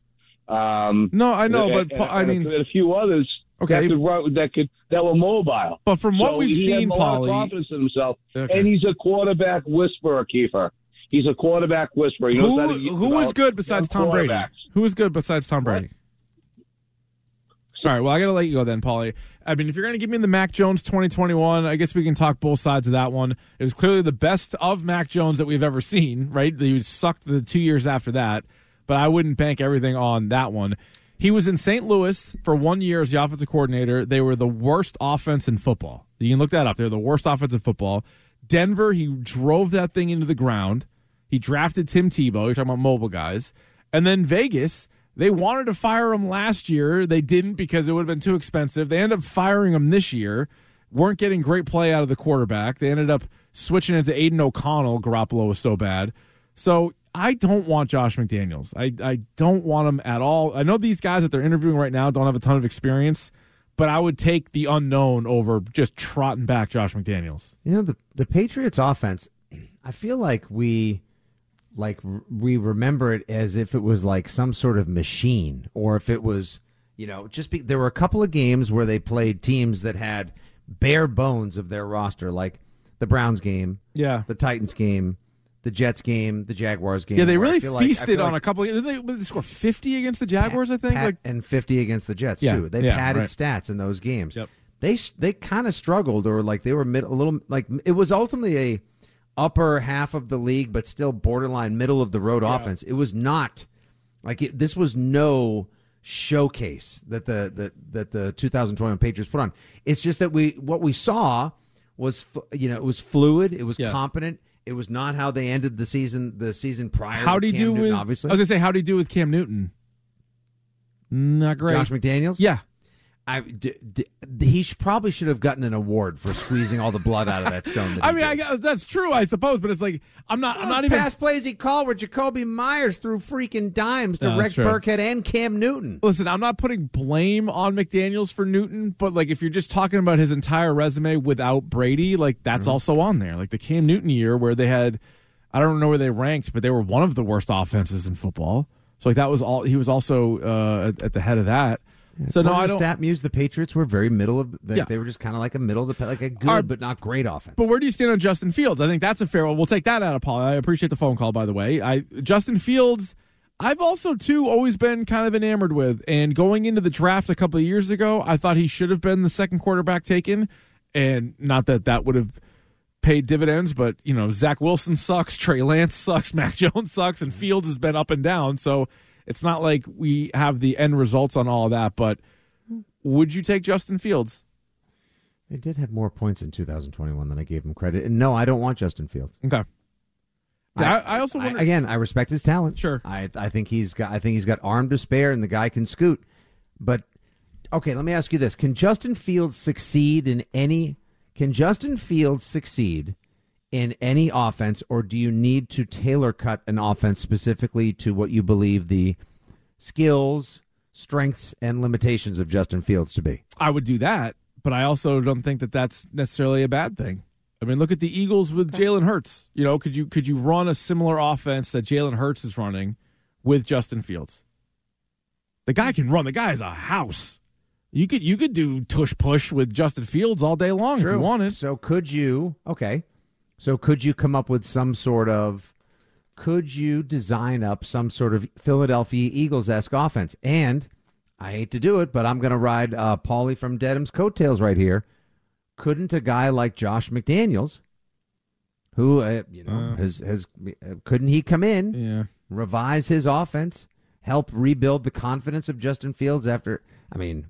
Um, No, I know, and- but and- I mean, a, few others. Okay. that could that could that were mobile. but from what So we've he seen, Paulie, confidence in himself, Okay. and he's a quarterback whisperer, Kiefer. He's a quarterback whisperer. He knows who who was good besides Tom Brady? Who was good besides Tom Brady? All right, well, I got to let you go then, Paulie. I mean, if you're going to give me the Mac Jones 2021, I guess we can talk both sides of that one. It was clearly the best of Mac Jones that we've ever seen, right? He sucked the two years after that, but I wouldn't bank everything on that one. He was in St. Louis for one year as the offensive coordinator. They were the worst offense in football. You can look that up. They're the worst offense in football. Denver, he drove that thing into the ground. He drafted Tim Tebow. You're talking about mobile guys. And then Vegas, they wanted to fire him last year. They didn't because it would have been too expensive. They ended up firing him this year. Weren't getting great play out of the quarterback. They ended up switching it to Aidan O'Connell. Garoppolo was so bad. So I don't want Josh McDaniels. I, I don't want him at all. I know these guys that they're interviewing right now don't have a ton of experience, but I would take the unknown over just trotting back Josh McDaniels. You know the the Patriots offense. *clears throat* I feel like we like we remember it as if it was like some sort of machine, or if it was you know just be, there were a couple of games where they played teams that had bare bones of their roster, like the Browns game, Yeah. the Titans game, the Jets game, the Jaguars game. Yeah, they really feel like- feasted on like a couple. Of, they, they score fifty against the Jaguars, I think. pat- like and 50 against the Jets Yeah, too. They yeah, padded right. stats in those games. Yep. They they kind of struggled, or like they were mid, a little like it was ultimately a upper half of the league, but still borderline middle of the road offense. It was not like it, this was no showcase that the that that the 2021 Patriots put on. It's just that we what we saw was you know it was fluid, it was Yeah. competent. It was not how they ended the season. The season prior. how do you do Newton, with? obviously I was gonna say, how do you do with Cam Newton? Not great. Josh McDaniels? Yeah, I, d- d- he sh- probably should have gotten an award for squeezing all the blood out of that stone. That *laughs* I mean, I that's true, I suppose, but it's like I'm not. I'm not even. pass plays he called where Jakobi Meyers threw freaking dimes to No, Rex. Burkhead and Cam Newton. Listen, I'm not putting blame on McDaniels for Newton, but like if you're just talking about his entire resume without Brady, like that's Mm-hmm. also on there. Like the Cam Newton year where they had, I don't know where they ranked, but they were one of the worst offenses in football. So like that was all. He was also uh, at, at the head of that. So no, I don't. Stapp the Patriots were very middle of. They, Yeah. they were just kind of like a middle of the like a good right. but not great offense. But where do you stand on Justin Fields? I think that's a fair one. We'll take that out of Paul. I appreciate the phone call, by the way. I Justin Fields, I've also too always been kind of enamored with. And going into the draft a couple of years ago, I thought he should have been the second quarterback taken. And not that that would have paid dividends, but you know, Zach Wilson sucks, *laughs* Trey Lance sucks, Mac *laughs* Jones sucks, and Fields has been up and down. So it's not like we have the end results on all of that, but would you take Justin Fields? They did have more points in 2021 than I gave him credit. And no, I don't want Justin Fields. Okay. I, I also wonder. again, I respect his talent. Sure. I I think he's got I think he's got arm to spare and the guy can scoot. But okay, let me ask you this. Can Justin Fields succeed in any can Justin Fields succeed in any offense or do you need to tailor cut an offense specifically to what you believe the skills, strengths and limitations of Justin Fields to be? I would do that, but I also don't think that that's necessarily a bad thing. I mean, look at the Eagles with Jalen Hurts. You know, could you could you run a similar offense that Jalen Hurts is running with Justin Fields? The guy can run. The guy is a house. You could you could do tush push with Justin Fields all day long if you wanted. So could you? Okay. So could you come up with some sort of? Could you design up some sort of Philadelphia Eagles esque offense? And I hate to do it, but I'm going to ride uh, Paulie from Dedham's coattails right here. Couldn't a guy like Josh McDaniels, who uh, you know Uh. has has uh, couldn't he come in, Yeah. revise his offense, help rebuild the confidence of Justin Fields after? I mean,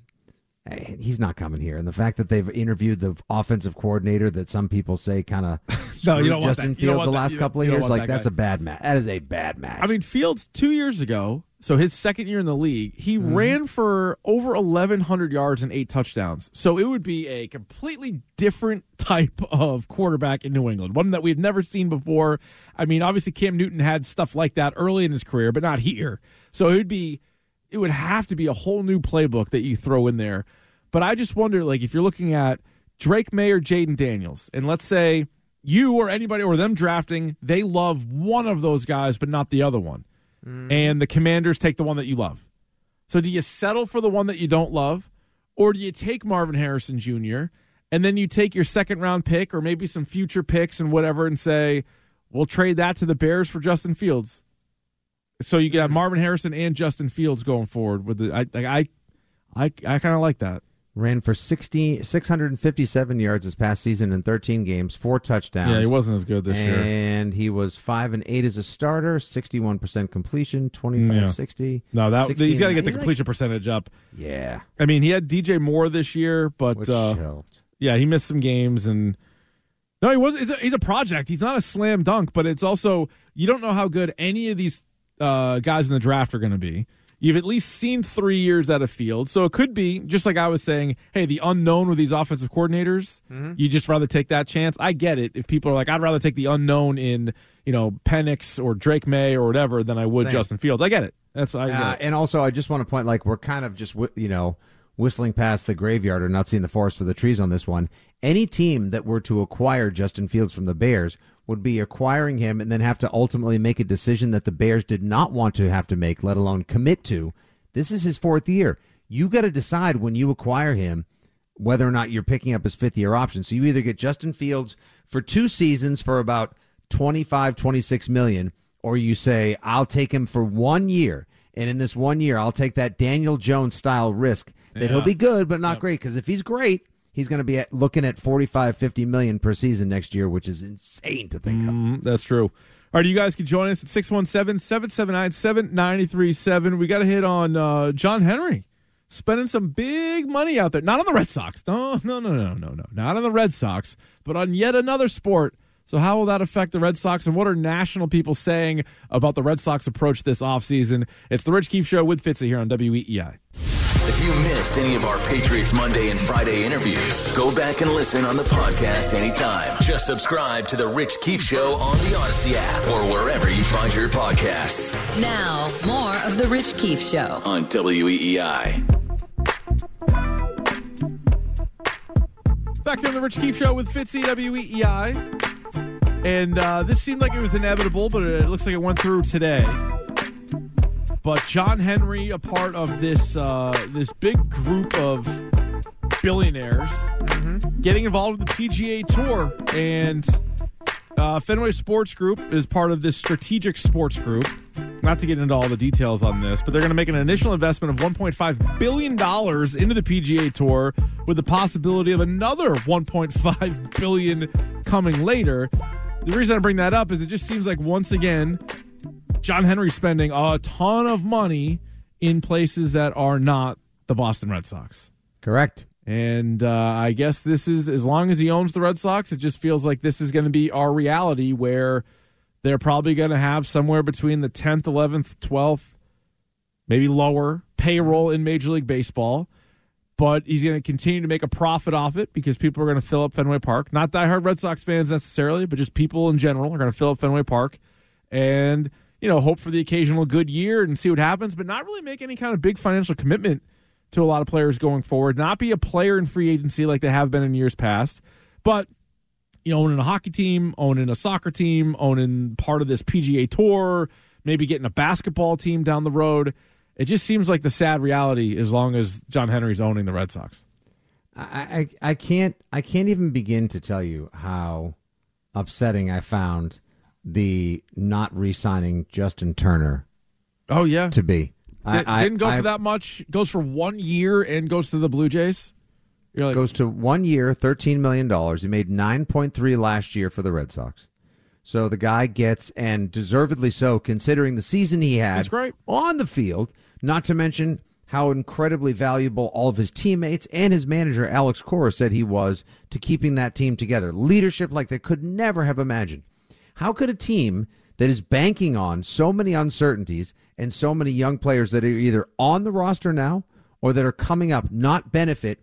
eh, he's not coming here, and the fact that they've interviewed the offensive coordinator that some people say kind of No, you don't want Justin that. You don't Fields want the last You couple of years, like that that's a bad match. That is a bad match. I mean, Fields two years ago, so his second year in the league, he Mm-hmm. ran for over 1,100 yards and eight touchdowns. So it would be a completely different type of quarterback in New England, one that we've never seen before. I mean, obviously Cam Newton had stuff like that early in his career, but not here. So it would be, it would have to be a whole new playbook that you throw in there. But I just wonder, like, if you're looking at Drake Maye or Jayden Daniels, and let's say you or anybody or them drafting, they love one of those guys, but not the other one. Mm. And the commanders take the one that you love. So do you settle for the one that you don't love? Or do you take Marvin Harrison Jr. and then you take your second round pick or maybe some future picks and whatever and say, we'll trade that to the Bears for Justin Fields? So you can have mm. Marvin Harrison and Justin Fields going forward with the I I I, I kind of like that. Ran for 60, 657 yards this past season in 13 games, four touchdowns. Yeah, he wasn't as good this year. and he was five and eight as a starter, sixty-one percent completion, 25 60. No, that 16 he's got to get the He's like- completion percentage up. yeah, I mean, he had DJ Moore this year, but uh, helped. yeah, he missed some games and no, he wasn't. He's a, he's a project. He's not a slam dunk, but it's also you don't know how good any of these uh, guys in the draft are going to be. You've at least seen three years out of field, so it could be just like I was saying. Hey, the unknown with these offensive coordinators, you just rather take that chance. I get it. If people are like, I'd rather take the unknown in you know Penix or Drake Maye or whatever than I would Same. Justin Fields. I get it. That's what I get. Uh, and also, I just want to point like we're kind of just you know whistling past the graveyard or not seeing the forest for the trees on this one. Any team that were to acquire Justin Fields from the Bears would be acquiring him and then have to ultimately make a decision that the Bears did not want to have to make, let alone commit to. This is his fourth year. You got to decide when you acquire him whether or not you're picking up his fifth year option. So you either get Justin Fields for two seasons for about 25, 26 million, or you say, I'll take him for one year. And in this one year, I'll take that Daniel Jones style risk that he'll be good, but not great. Because if he's great, he's going to be at, looking at 45, 50 million per season next year, which is insane to think of. Mhm, that's true. All right, you guys can join us at 617 779 7937. We got to hit on uh, John Henry spending some big money out there. Not on the Red Sox. No, no, no, no, no, no. Not on the Red Sox, but on yet another sport. So, how will that affect the Red Sox, and what are national people saying about the Red Sox approach this offseason? It's the Rich Keefe Show with Fitzy here on WEEI. If you missed any of our Patriots Monday and Friday interviews, go back and listen on the podcast anytime. Just subscribe to The Rich Keefe Show on the Audacy app or wherever you find your podcasts Now, more of The Rich Keefe Show. on WEEI. Back here on the Rich Keefe Show with Fitzy WEEI. And uh, this seemed like it was inevitable, but it looks like it went through today. But John Henry, a part of this uh, this big group of billionaires, getting involved with the PGA Tour, and uh, Fenway Sports Group is part of this strategic sports group. Not to get into all the details on this, but they're going to make an initial investment of 1.5 billion dollars into the PGA Tour, with the possibility of another 1.5 billion coming later. The reason I bring that up is it just seems like once again, John Henry spending a ton of money in places that are not the Boston Red Sox. Correct. And uh, I guess this is as long as he owns the Red Sox, it just feels like this is going to be our reality where they're probably going to have somewhere between the 10th, 11th, 12th, maybe lower payroll in Major League Baseball. But he's going to continue to make a profit off it because people are going to fill up Fenway Park. Not diehard Red Sox fans necessarily, but just people in general are going to fill up Fenway Park. And, you know, hope for the occasional good year and see what happens, but not really make any kind of big financial commitment to a lot of players going forward. Not be a player in free agency like they have been in years past, but you know, owning a hockey team, owning a soccer team, owning part of this PGA tour, maybe getting a basketball team down the road. It just seems like the sad reality as long as John Henry's owning the Red Sox. I, I I can't I can't even begin to tell you how upsetting I found the not re-signing Justin Turner Oh yeah, to be. I, didn't go I, for that much. Goes for one year and goes to the Blue Jays. You're like, goes to one year, thirteen million dollars. He made nine point three last year for the Red Sox. So the guy gets, and deservedly so, considering the season he had on the field. Not to mention how incredibly valuable all of his teammates and his manager Alex Cora said he was to keeping that team together. Leadership like they could never have imagined. How could a team that is banking on so many uncertainties and so many young players that are either on the roster now or that are coming up not benefit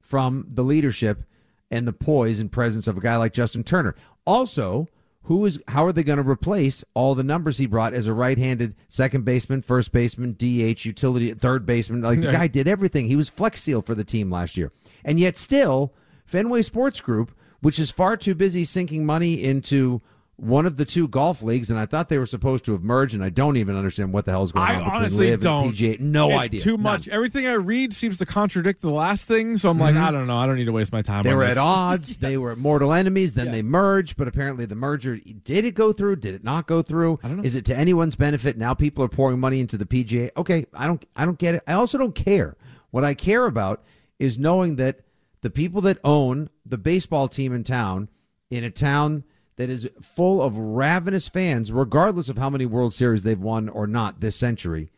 from the leadership and the poise and presence of a guy like Justin Turner? Also, who is how are they going to replace all the numbers he brought as a right-handed second baseman, first baseman, DH, utility, third baseman? Like the guy did everything. He was flex seal for the team last year. And yet still, Fenway Sports Group, which is far too busy sinking money into one of the two golf leagues, and I thought they were supposed to have merged, and I don't even understand what the hell's going I on between honestly LIV don't. and PGA. No it's idea. Too None. much. Everything I read seems to contradict the last thing. So I'm like, I don't know. I don't need to waste my time. Mm-hmm. They were this. at odds. *laughs* They were mortal enemies. Then Yeah. they merged, but apparently the merger did it go through? Did it not go through? I don't know. Is it to anyone's benefit? Now people are pouring money into the PGA. Okay, I don't. I don't get it. I also don't care. What I care about is knowing that the people that own the baseball team in town, in a town that is full of ravenous fans, regardless of how many World Series they've won or not this century.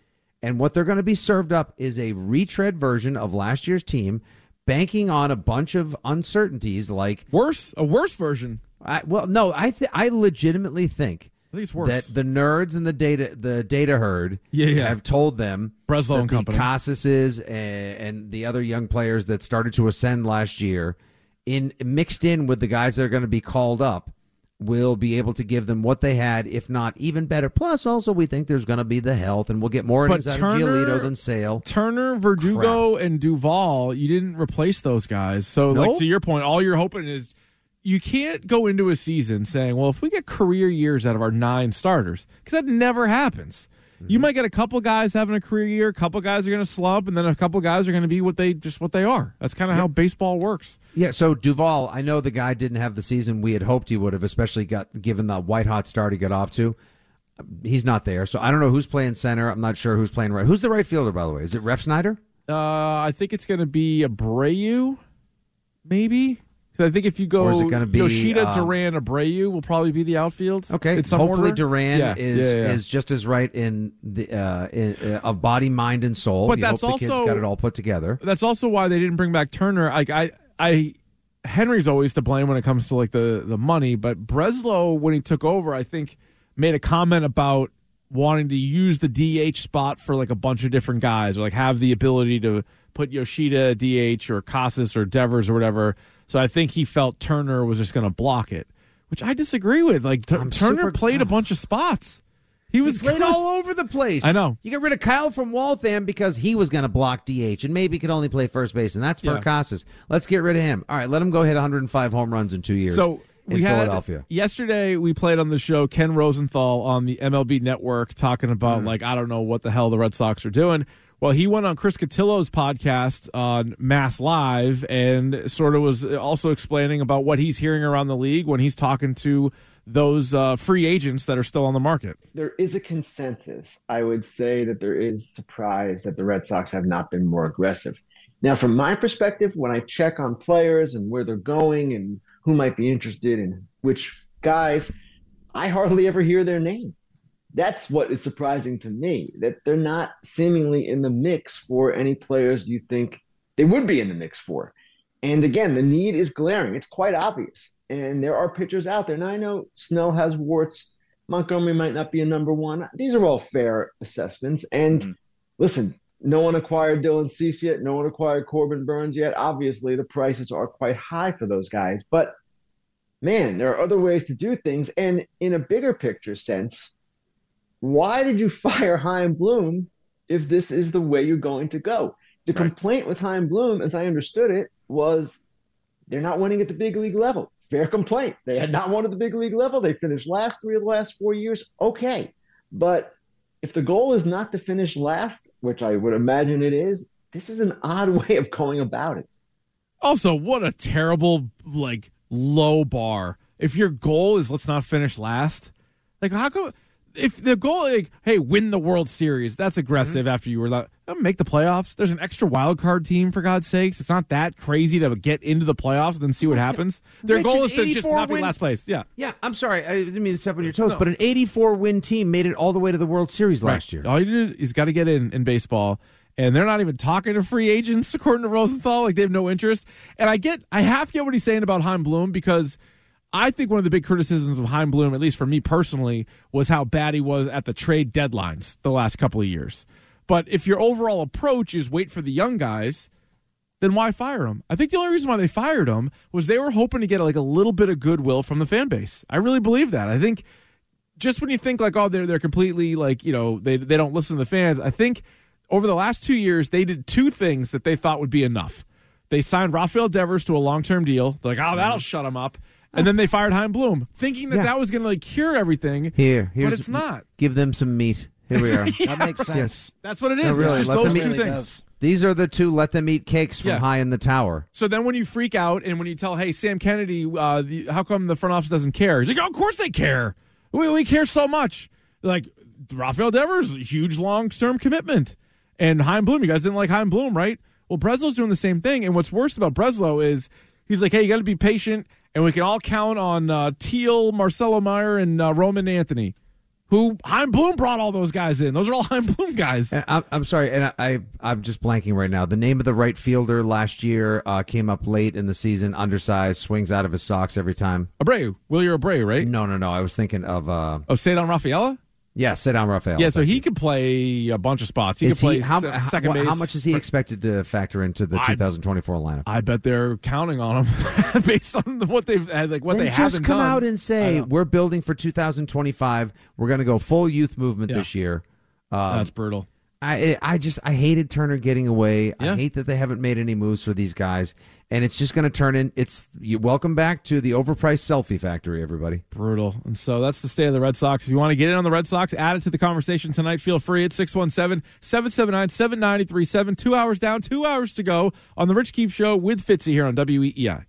And what they're going to be served up is a retread version of last year's team, banking on a bunch of uncertainties like, worse. A worse version. I, well, no, I th- I legitimately think I think it's worse. that the nerds and the data the data herd Yeah, yeah. have told them Breslow and the company. And, and the other young players that started to ascend last year, in mixed in with the guys that are going to be called up, will be able to give them what they had, if not even better. Plus, also we think there's going to be the health, and we'll get more innings out of Giolito than Sale. Turner, Verdugo, and Duvall, you didn't replace those guys. So, like to your point, all you're hoping is you can't go into a season saying, "Well, if we get career years out of our nine starters," because that never happens. Mm-hmm. You might get a couple guys having a career year, a couple guys are going to slump, and then a couple guys are going to be what they just what they are. That's kind of how baseball works. Yeah, so Duvall, I know the guy didn't have the season we had hoped he would have, especially got given the white hot start he got off to. He's not there, so I don't know who's playing center. I'm not sure who's playing right. Who's the right fielder, by the way? Is it Refsnyder? Uh, I think it's going to be Abreu, maybe. I think if you go Or is it gonna be, Yoshida, um, Duran, Abreu will probably be the outfield. Okay, some hopefully order. Duran Yeah, is yeah, yeah. is just as right in the uh, in, uh, of body, mind, and soul. But You that's also- got it all put together. That's also why they didn't bring back Turner. Like I, I, Henry's always to blame when it comes to like the the money. But Breslow, when he took over, I think made a comment about wanting to use the DH spot for like a bunch of different guys, or like have the ability to put Yoshida DH or Casas or Devers or whatever. So I think he felt Turner was just going to block it, which I disagree with. Like I'm Turner super- played a *sighs* bunch of spots. He was He played good. all over the place. I know. You get rid of Kyle from Waltham because he was going to block DH and maybe could only play first base, and that's for Yeah. Casas. Let's get rid of him. All right, let him go hit 105 home runs in two years. So in we had Philadelphia. yesterday. We played on the show Ken Rosenthal on the MLB Network talking about Mm. like I don't know what the hell the Red Sox are doing. Well, he went on Chris Cotillo's podcast on Mass Live and sort of was also explaining about what he's hearing around the league when he's talking to those uh, free agents that are still on the market. there is a consensus. I would say that there is surprise that the Red Sox have not been more aggressive. Now, from my perspective, when I check on players and where they're going and who might be interested in which guys, I hardly ever hear their name. That's what is surprising to me that they're not seemingly in the mix for any players you think they would be in the mix for. And again, the need is glaring. It's quite obvious. And there are pitchers out there. Now I know Snell has warts. Montgomery might not be a number one. These are all fair assessments. And mm-hmm. listen, no one acquired Dylan Cease yet. No one acquired Corbin Burnes yet. Obviously, the prices are quite high for those guys. But man, there are other ways to do things. And in a bigger picture sense, why did you *laughs* fire Chaim Bloom if this is the way you're going to go? The right. complaint with Chaim Bloom, as I understood it, was they're not winning at the big league level. Fair complaint. They had not won at the big league level. They finished last three of the last four years. Okay. But if the goal is not to finish last, which I would imagine it is, this is an odd *laughs* way of going about it. Also, what a terrible, like, low bar. If your goal is let's not finish last, like, how come if the goal, like, hey, win the World Series, that's aggressive. Mm-hmm. After you were like, oh, make the playoffs. There's an extra wild card team for God's sakes. It's not that crazy to get into the playoffs and then see what happens. *laughs* Their Rich, goal is to just not be last place. Yeah, yeah. I'm sorry, I didn't mean to step on your toes, no. but an 84 win team made it all the way to the World Series last year. All you did is got to get in in baseball. And they're not even talking to free agents, *laughs* according to Rosenthal. Like they have no interest. And I get, I half get what he's saying about Chaim Bloom because I think one of the big criticisms of Chaim Bloom, at least for me personally, was how bad he was at the trade deadlines the last couple of years. But if your overall approach is wait for the young guys, then why fire him? I think the only reason why they fired him was they were hoping to get like a little bit of goodwill from the fan base. I really believe that. I think just when you think like oh they're they're completely like you know they they don't listen to the fans. I think over the last two years they did two things that they thought would be enough. They signed Rafael Devers to a long term deal. They're like oh that'll mm-hmm. shut him up and then they fired Chaim Bloom, thinking that yeah. that was going to like cure everything. Here, but it's not. Give them some meat. Here we are. *laughs* That makes sense. Yes. That's what it is. No, really, it's just those two things. These are the two let them eat cakes from yeah. high in the tower. So then when you freak out and when you tell, hey, Sam Kennedy, uh, the, how come the front office doesn't care? He's like, oh, of course they care. We, we care so much. Like, Rafael Devers, huge long term commitment. And Chaim Bloom, you guys didn't like Chaim Bloom, right? Well, Breslow's doing the same thing. And what's worse about Breslow is he's like, hey, you got to be patient and we can all count on uh, Teel, Marcelo Meyer, and uh, Roman Anthony. Who Chaim Bloom brought all those guys in? Those are all *laughs* Chaim Bloom guys. I'm, I'm sorry, and I, I am just blanking right now. The name of the right fielder last year uh, came up late in the season, undersized, swings out of his socks every time. Abreu, Wilyer Abreu, right? No, no, no. I was thinking of uh, oh, Ceddanne Rafaela. Yeah, Ceddanne Rafael. Yeah, so he could play a bunch of spots. He is could play he, how, second how, base. How much is he expected to factor into the 2024 lineup? I bet they're counting on him *laughs* based on what they've had, like what then they just come done. out and say we're building for 2025. We're going to go full youth movement yeah. this year. Um, That's brutal. I I just I hated Turner getting away. Yeah. I hate that they haven't made any moves for these guys, and it's just going to turn in. It's you welcome back to the overpriced selfie factory, everybody. Brutal, and so that's the state of the Red Sox. If you want to get in on the Red Sox, add it to the conversation tonight. Feel free at 617-779-7937. Two hours down, two hours to go on the Rich Keefe Show with Fitzy here on WEEI.